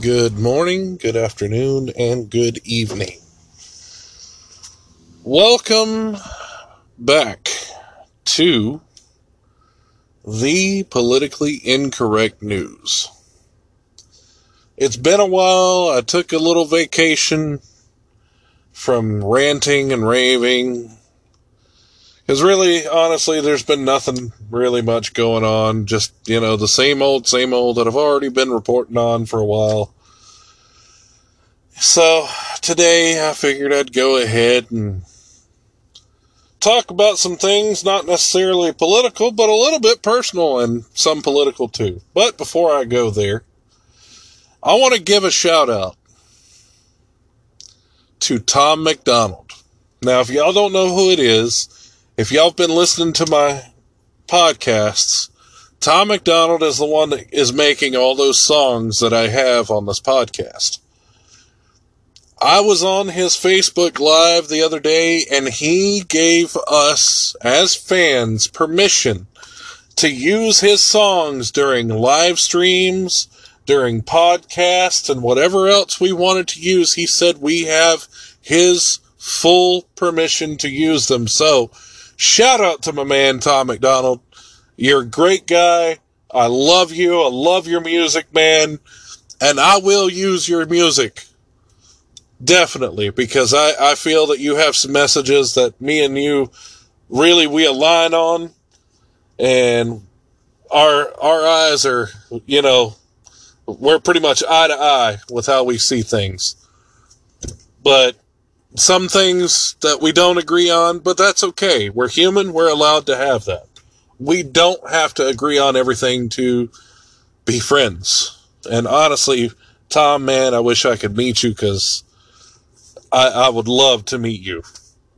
Good morning, good afternoon, and good evening. Welcome back to the politically incorrect news. It's been a while. I took a little vacation from ranting and raving. Because really, honestly, there's been nothing really much going on. Just, you know, the same old, same old that I've already been reporting on for a while. So, today I figured I'd go ahead and talk about some things, not necessarily political, but a little bit personal and some political too. But before I go there, I want to give a shout out to Tom MacDonald. Now, if y'all don't know who it is, if y'all have been listening to my podcasts, Tom MacDonald is the one that is making all those songs that I have on this podcast. I was on his Facebook Live the other day and he gave us, as fans, permission to use his songs during live streams, during podcasts, and whatever else we wanted to use. He said we have his full permission to use them. So, Shout out to my man, Tom MacDonald. You're a great guy. I love you. I love your music, man. And I will use your music. Definitely, because I, I feel that you have some messages that me and you really we align on. And our our eyes are, you know, we're pretty much eye to eye with how we see things. But some things that we don't agree on, but that's okay. We're human. We're allowed to have that. We don't have to agree on everything to be friends. And honestly, Tom, man, I wish I could meet you because I, I would love to meet you.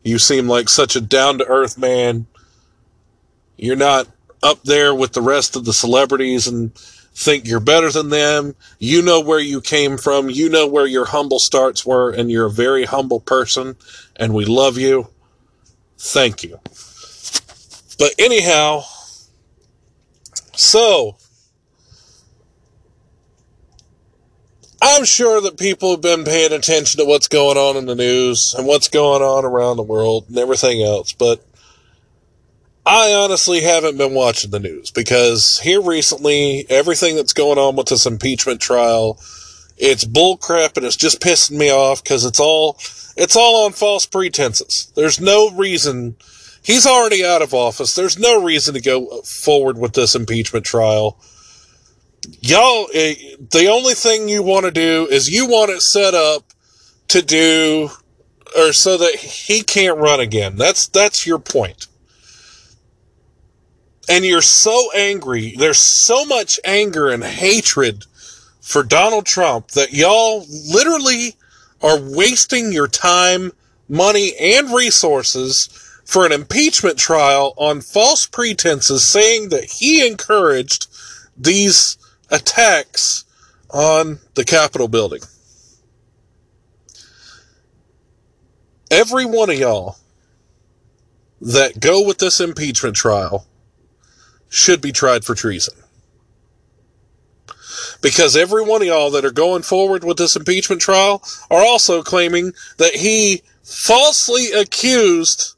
You seem like such a down to earth man. You're not up there with the rest of the celebrities and think you're better than them. You know where you came from. You know where your humble starts were, and you're a very humble person, and we love you. Thank you. But anyhow, so I'm sure that people have been paying attention to what's going on in the news and what's going on around the world and everything else, but I honestly haven't been watching the news because here recently, everything that's going on with this impeachment trial, it's bullcrap and it's just pissing me off because it's all, it's all on false pretenses. There's no reason. He's already out of office. There's no reason to go forward with this impeachment trial. Y'all, eh, the only thing you want to do is you want it set up to do, or so that he can't run again. That's, that's your point and you're so angry. There's so much anger and hatred for Donald Trump that y'all literally are wasting your time, money, and resources for an impeachment trial on false pretenses saying that he encouraged these attacks on the Capitol building. Every one of y'all that go with this impeachment trial should be tried for treason. Because every one of y'all that are going forward with this impeachment trial are also claiming that he falsely accused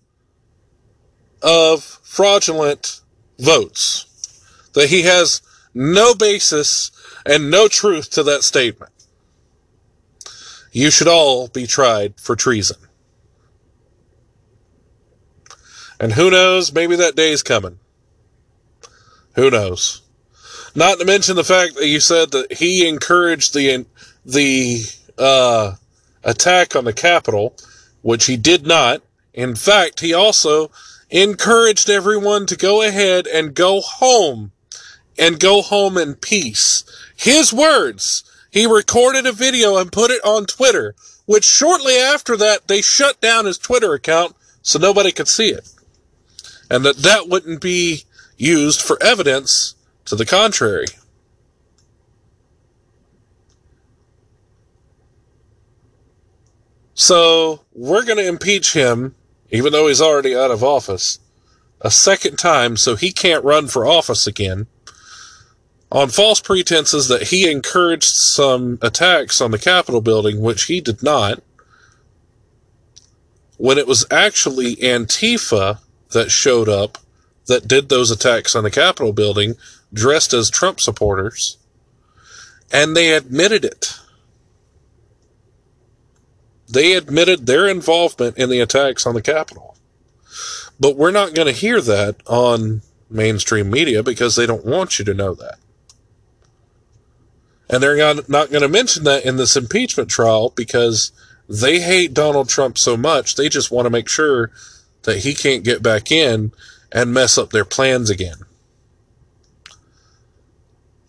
of fraudulent votes. That he has no basis and no truth to that statement. You should all be tried for treason. And who knows, maybe that day is coming. Who knows? Not to mention the fact that you said that he encouraged the the uh, attack on the Capitol, which he did not. In fact, he also encouraged everyone to go ahead and go home and go home in peace. His words. He recorded a video and put it on Twitter, which shortly after that they shut down his Twitter account so nobody could see it. And that that wouldn't be used for evidence to the contrary. So, we're going to impeach him, even though he's already out of office, a second time so he can't run for office again on false pretenses that he encouraged some attacks on the Capitol building, which he did not, when it was actually Antifa that showed up that did those attacks on the Capitol building dressed as Trump supporters, and they admitted it. They admitted their involvement in the attacks on the Capitol. But we're not going to hear that on mainstream media because they don't want you to know that. And they're not going to mention that in this impeachment trial because they hate Donald Trump so much, they just want to make sure that he can't get back in and mess up their plans again.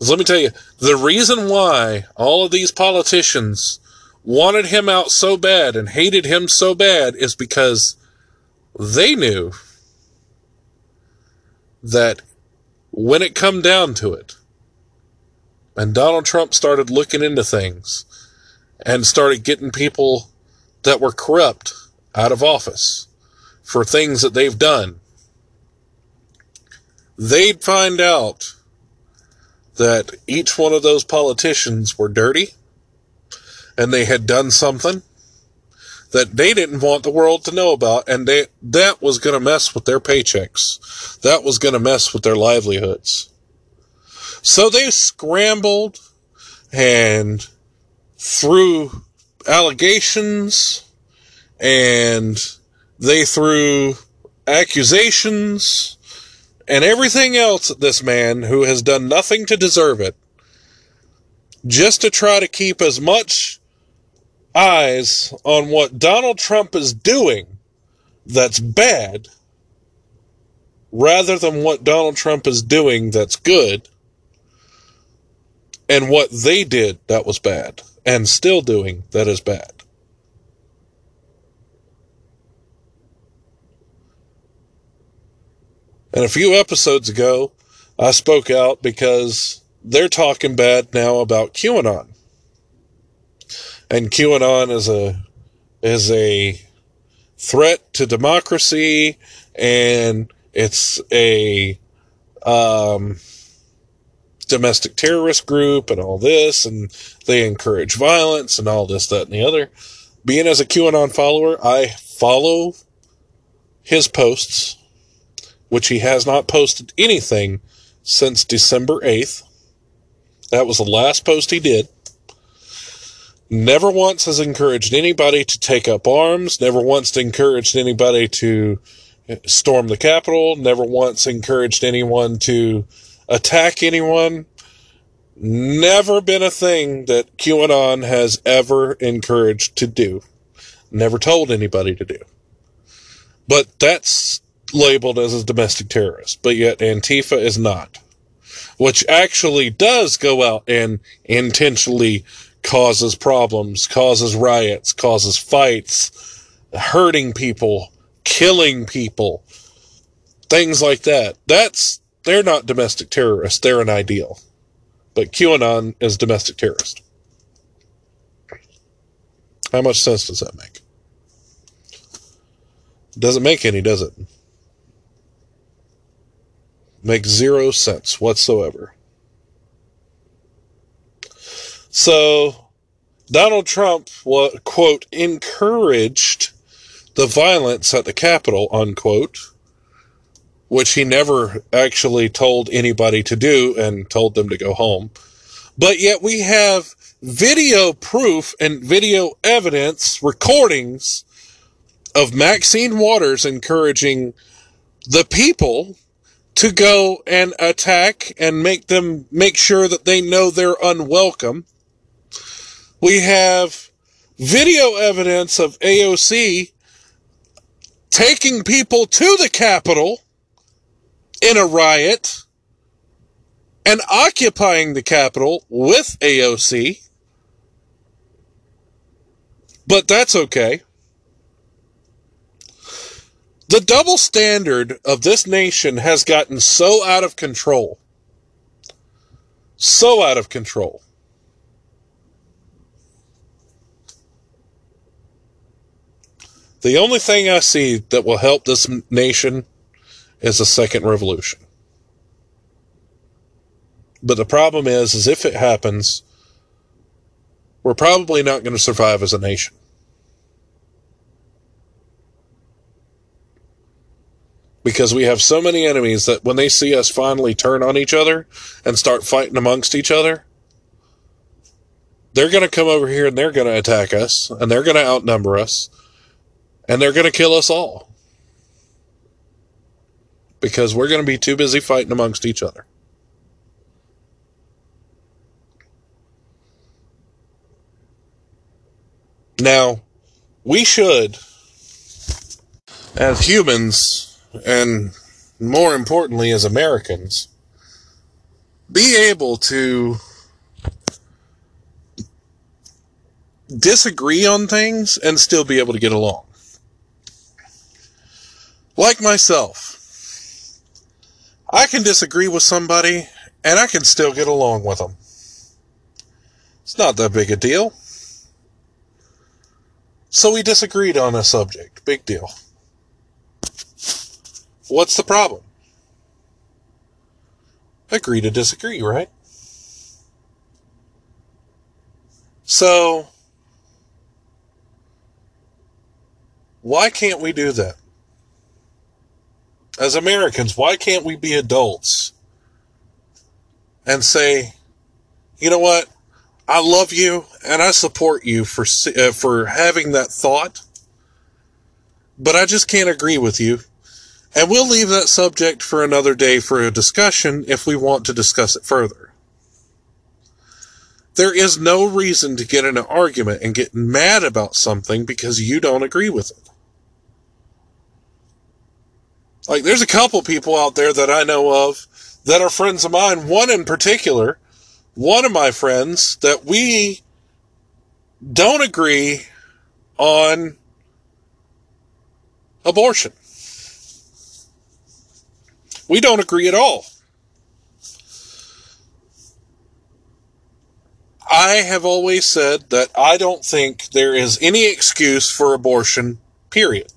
Let me tell you, the reason why all of these politicians wanted him out so bad and hated him so bad is because they knew that when it come down to it, and Donald Trump started looking into things and started getting people that were corrupt out of office for things that they've done, they'd find out that each one of those politicians were dirty and they had done something that they didn't want the world to know about and they that was going to mess with their paychecks. That was going to mess with their livelihoods. So they scrambled and threw allegations and they threw accusations and everything else this man who has done nothing to deserve it just to try to keep as much eyes on what Donald Trump is doing that's bad rather than what Donald Trump is doing that's good and what they did that was bad and still doing that is bad. And a few episodes ago, I spoke out because they're talking bad now about QAnon and QAnon is a is a threat to democracy, and it's a um, domestic terrorist group, and all this, and they encourage violence, and all this, that, and the other. Being as a QAnon follower, I follow his posts, which he has not posted anything since December 8th. That was the last post he did never once has encouraged anybody to take up arms, never once encouraged anybody to storm the Capitol, never once encouraged anyone to attack anyone. Never been a thing that QAnon has ever encouraged to do. Never told anybody to do. But that's labeled as a domestic terrorist, but yet Antifa is not. Which actually does go out and intentionally causes problems, causes riots, causes fights, hurting people, killing people, things like that. That's, they're not domestic terrorists, they're an ideal. But QAnon is domestic terrorist. How much sense does that make? Doesn't make any, does it? Makes zero sense whatsoever. So Donald Trump, quote, encouraged the violence at the Capitol, unquote, which he never actually told anybody to do and told them to go home. But yet we have video proof and video evidence, recordings of Maxine Waters encouraging the people to go and attack and make them make sure that they know they're unwelcome we have video evidence of AOC taking people to the Capitol in a riot and occupying the Capitol with AOC. But that's okay. The double standard of this nation has gotten so out of control. So out of control. The only thing I see that will help this nation is a second revolution. But the problem is, is if it happens, we're probably not going to survive as a nation. Because we have so many enemies that when they see us finally turn on each other and start fighting amongst each other, they're going to come over here and they're going to attack us and they're going to outnumber us and they're going to kill us all because we're going to be too busy fighting amongst each other. Now, we should, as humans, and more importantly, as Americans, be able to disagree on things and still be able to get along. Like myself, I can disagree with somebody and I can still get along with them. It's not that big a deal. So we disagreed on a subject. Big deal. What's the problem? Agree to disagree, right? So, why can't we do that? as Americans, why can't we be adults and say, you know what? I love you and I support you for uh, for having that thought, but I just can't agree with you. And we'll leave that subject for another day for a discussion if we want to discuss it further. There is no reason to get in an argument and get mad about something because you don't agree with it. Like, there's a couple people out there that I know of that are friends of mine. One in particular, one of my friends that we don't agree on abortion. We don't agree at all. I have always said that I don't think there is any excuse for abortion, period.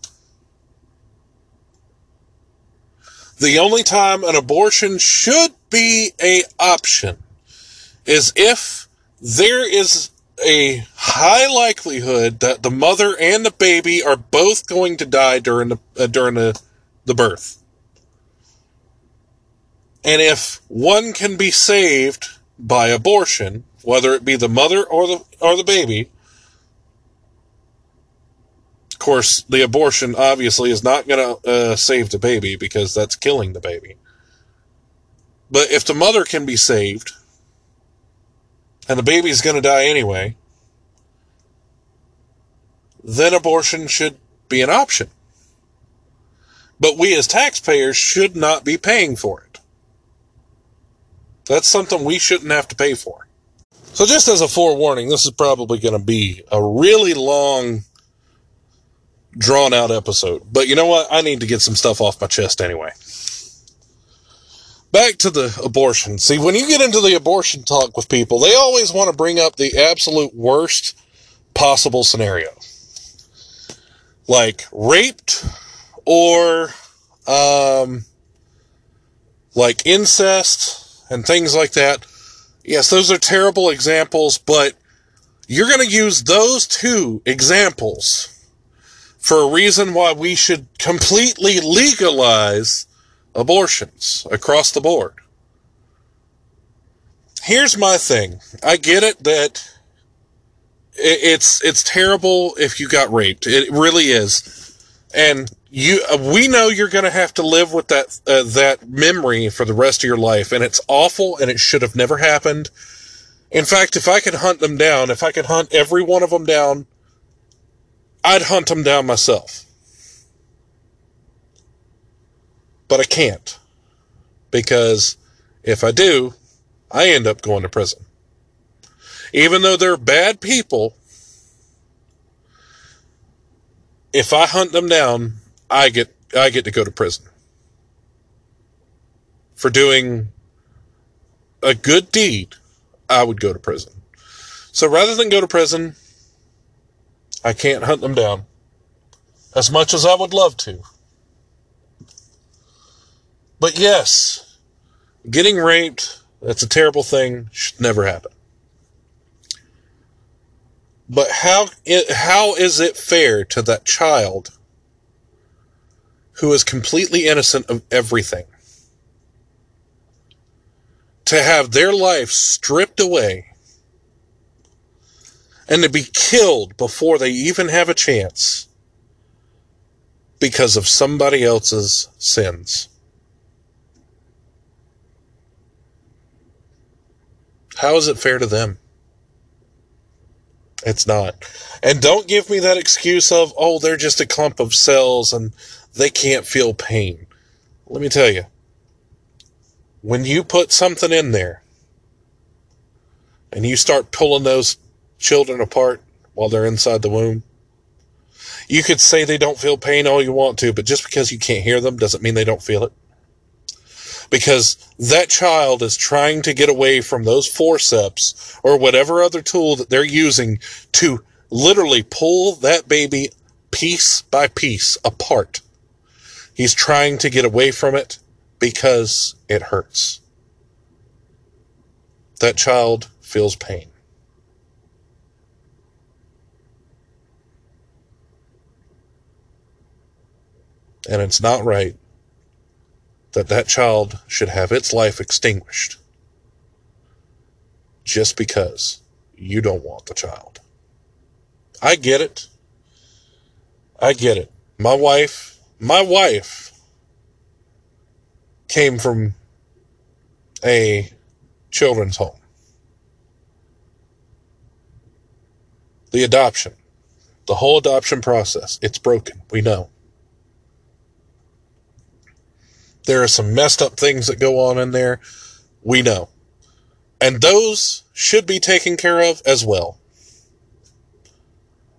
The only time an abortion should be a option is if there is a high likelihood that the mother and the baby are both going to die during the uh, during the, the birth. And if one can be saved by abortion, whether it be the mother or the or the baby, of course, the abortion obviously is not going to uh, save the baby because that's killing the baby. But if the mother can be saved, and the baby's going to die anyway, then abortion should be an option. But we as taxpayers should not be paying for it. That's something we shouldn't have to pay for. So, just as a forewarning, this is probably going to be a really long drawn out episode. But you know what? I need to get some stuff off my chest anyway. Back to the abortion. See, when you get into the abortion talk with people, they always want to bring up the absolute worst possible scenario. Like raped or um, like incest and things like that. Yes, those are terrible examples, but you're going to use those two examples for a reason why we should completely legalize abortions across the board. Here's my thing. I get it that it's it's terrible if you got raped. It really is. And you we know you're going to have to live with that uh, that memory for the rest of your life and it's awful and it should have never happened. In fact, if I could hunt them down, if I could hunt every one of them down I'd hunt them down myself. But I can't. Because if I do, I end up going to prison. Even though they're bad people, if I hunt them down, I get I get to go to prison. For doing a good deed, I would go to prison. So rather than go to prison, I can't hunt them down. As much as I would love to. But yes, getting raped That's a terrible thing. Should never happen. But how how is it fair to that child who is completely innocent of everything to have their life stripped away and to be killed before they even have a chance because of somebody else's sins? How is it fair to them? It's not. And don't give me that excuse of, oh, they're just a clump of cells and they can't feel pain. Let me tell you, when you put something in there and you start pulling those children apart while they're inside the womb, you could say they don't feel pain all you want to, but just because you can't hear them doesn't mean they don't feel it because that child is trying to get away from those forceps or whatever other tool that they're using to literally pull that baby piece by piece apart. He's trying to get away from it because it hurts. That child feels pain. And it's not right that that child should have its life extinguished just because you don't want the child. I get it. I get it. My wife, my wife came from a children's home. The adoption, the whole adoption process, it's broken. We know. There are some messed up things that go on in there. We know. And those should be taken care of as well.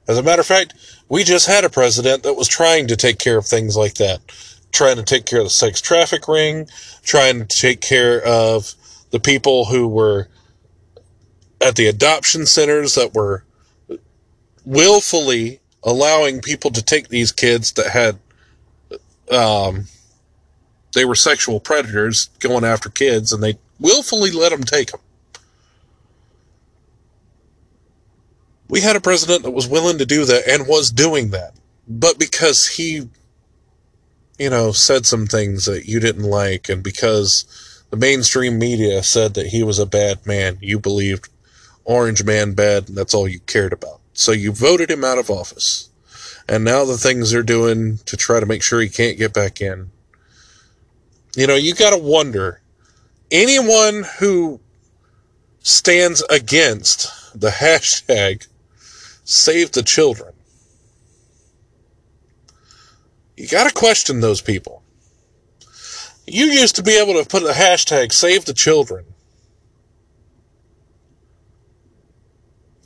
As a matter of fact, we just had a president that was trying to take care of things like that. Trying to take care of the sex traffic ring, trying to take care of the people who were at the adoption centers that were willfully allowing people to take these kids that had um, they were sexual predators going after kids and they willfully let them take them. We had a president that was willing to do that and was doing that. But because he, you know, said some things that you didn't like and because the mainstream media said that he was a bad man, you believed Orange Man bad and that's all you cared about. So you voted him out of office. And now the things they're doing to try to make sure he can't get back in you know, you got to wonder anyone who stands against the hashtag save the children. You got to question those people. You used to be able to put a hashtag save the children.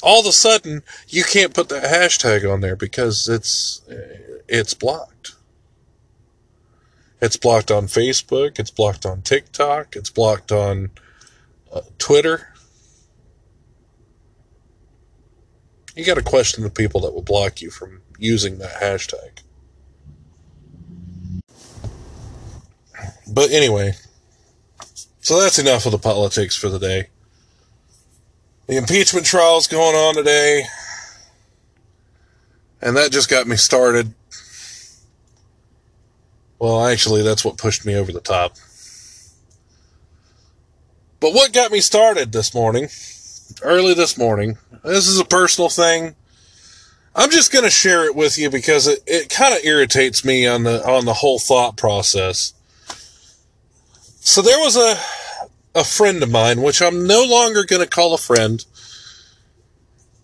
All of a sudden, you can't put that hashtag on there because it's it's blocked. It's blocked on Facebook. It's blocked on TikTok. It's blocked on uh, Twitter. You got to question the people that will block you from using that hashtag. But anyway, so that's enough of the politics for the day. The impeachment trial's going on today. And that just got me started. Well, actually, that's what pushed me over the top. But what got me started this morning, early this morning, this is a personal thing. I'm just going to share it with you because it, it kind of irritates me on the on the whole thought process. So there was a a friend of mine, which I'm no longer going to call a friend.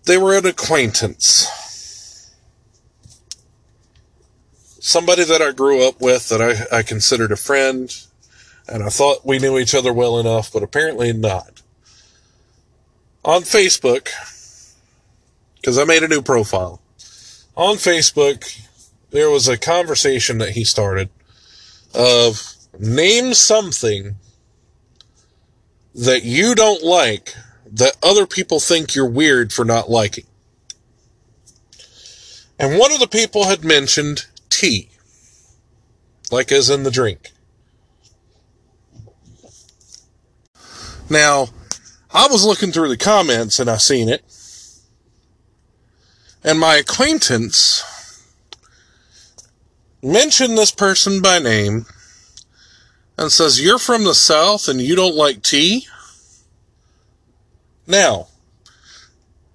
They were an acquaintance. somebody that I grew up with that I, I considered a friend, and I thought we knew each other well enough, but apparently not. On Facebook, because I made a new profile, on Facebook, there was a conversation that he started of name something that you don't like that other people think you're weird for not liking. And one of the people had mentioned tea, like as in the drink. Now, I was looking through the comments and I seen it. And my acquaintance mentioned this person by name and says, You're from the South and you don't like tea? Now,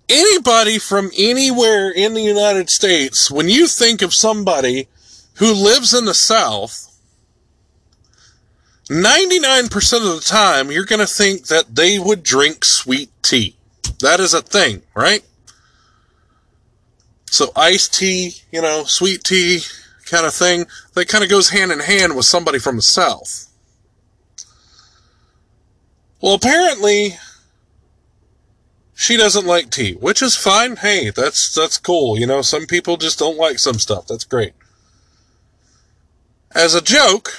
anybody from anywhere in the United States, when you think of somebody who lives in the South, 99% of the time, you're going to think that they would drink sweet tea. That is a thing, right? So iced tea, you know, sweet tea kind of thing, that kind of goes hand in hand with somebody from the South. Well, apparently, she doesn't like tea, which is fine. Hey, that's, that's cool. You know, some people just don't like some stuff. That's great. As a joke,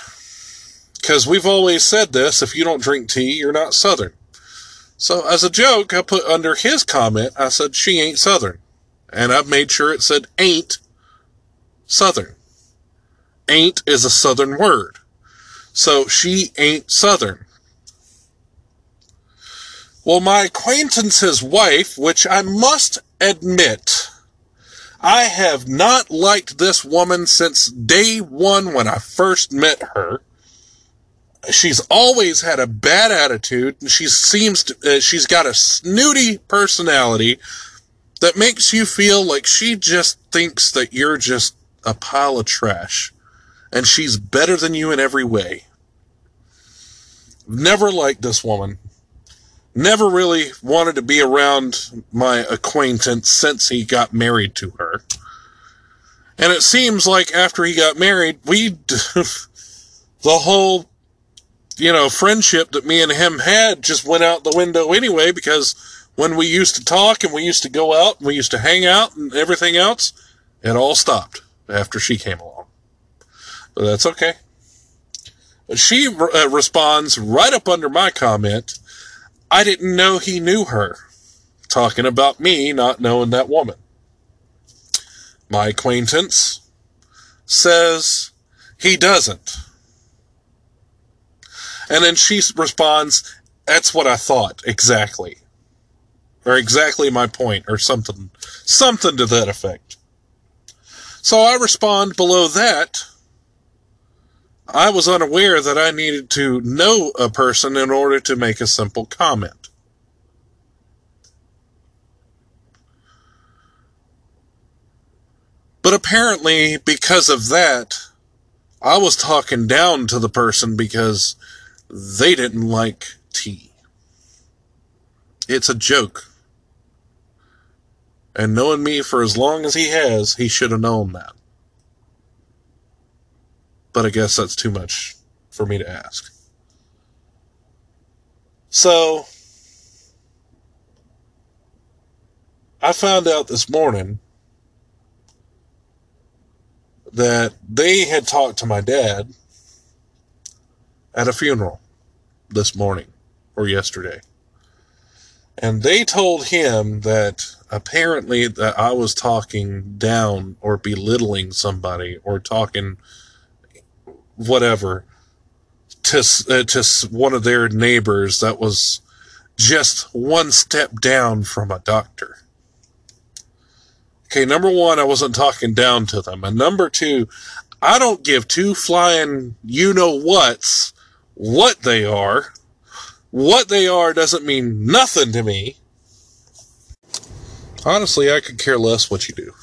because we've always said this if you don't drink tea, you're not Southern. So, as a joke, I put under his comment, I said, she ain't Southern. And I've made sure it said ain't Southern. Ain't is a Southern word. So, she ain't Southern. Well, my acquaintance's wife, which I must admit, I have not liked this woman since day one when I first met her. She's always had a bad attitude. And she seems to, uh, she's got a snooty personality that makes you feel like she just thinks that you're just a pile of trash and she's better than you in every way. Never liked this woman never really wanted to be around my acquaintance since he got married to her. And it seems like after he got married, we, the whole, you know, friendship that me and him had just went out the window anyway because when we used to talk and we used to go out and we used to hang out and everything else, it all stopped after she came along. But that's okay. She uh, responds right up under my comment I didn't know he knew her. Talking about me not knowing that woman. My acquaintance says he doesn't. And then she responds, That's what I thought, exactly. Or exactly my point, or something, something to that effect. So I respond below that I was unaware that I needed to know a person in order to make a simple comment. But apparently, because of that, I was talking down to the person because they didn't like tea. It's a joke. And knowing me for as long as he has, he should have known that but I guess that's too much for me to ask. So, I found out this morning that they had talked to my dad at a funeral this morning or yesterday. And they told him that apparently that I was talking down or belittling somebody or talking whatever to uh, to one of their neighbors that was just one step down from a doctor. Okay, number one, I wasn't talking down to them, and number two, I don't give two flying you know what's what they are. What they are doesn't mean nothing to me. Honestly, I could care less what you do.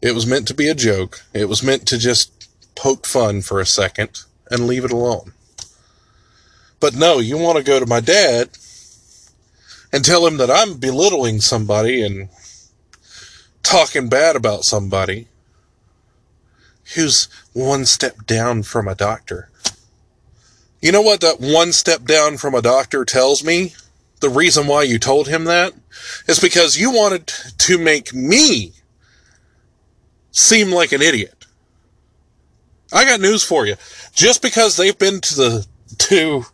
It was meant to be a joke. It was meant to just poke fun for a second and leave it alone. But no, you want to go to my dad and tell him that I'm belittling somebody and talking bad about somebody who's one step down from a doctor. You know what that one step down from a doctor tells me? The reason why you told him that is because you wanted to make me seem like an idiot. I got news for you. Just because they've been to the to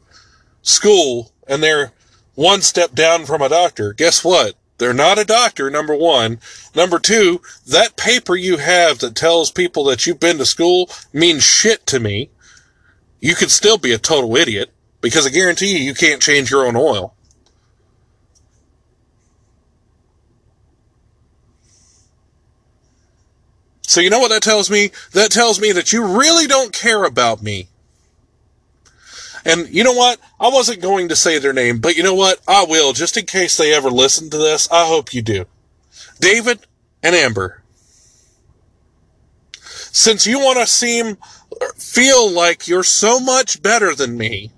school and they're one step down from a doctor, guess what? They're not a doctor, number one. Number two, that paper you have that tells people that you've been to school means shit to me. You could still be a total idiot. Because I guarantee you, you can't change your own oil. So you know what that tells me? That tells me that you really don't care about me. And you know what? I wasn't going to say their name, but you know what? I will, just in case they ever listen to this. I hope you do. David and Amber. Since you want to seem, feel like you're so much better than me.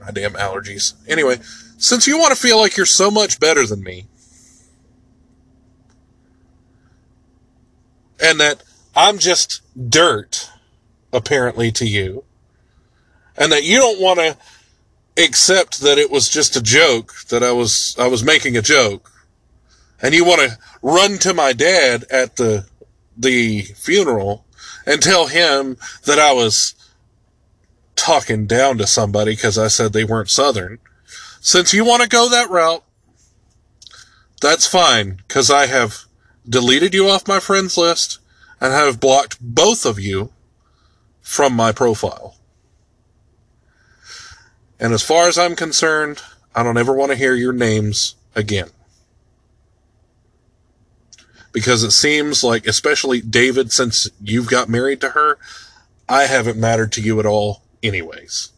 My damn allergies. Anyway, since you want to feel like you're so much better than me, and that I'm just dirt, apparently, to you, and that you don't want to accept that it was just a joke, that I was, I was making a joke, and you want to run to my dad at the, the funeral and tell him that I was talking down to somebody because I said they weren't Southern. Since you want to go that route, that's fine because I have deleted you off my friends list, and have blocked both of you from my profile. And as far as I'm concerned, I don't ever want to hear your names again. Because it seems like, especially David, since you've got married to her, I haven't mattered to you at all, anyways.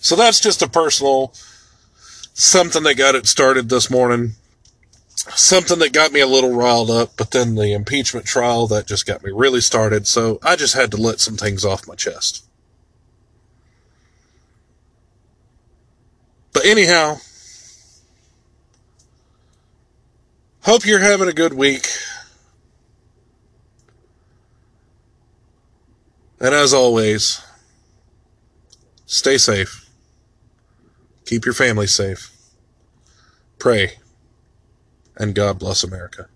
So that's just a personal something that got it started this morning. Something that got me a little riled up, but then the impeachment trial that just got me really started. So I just had to let some things off my chest. But anyhow, hope you're having a good week. And as always, stay safe. Keep your family safe. Pray. And God bless America.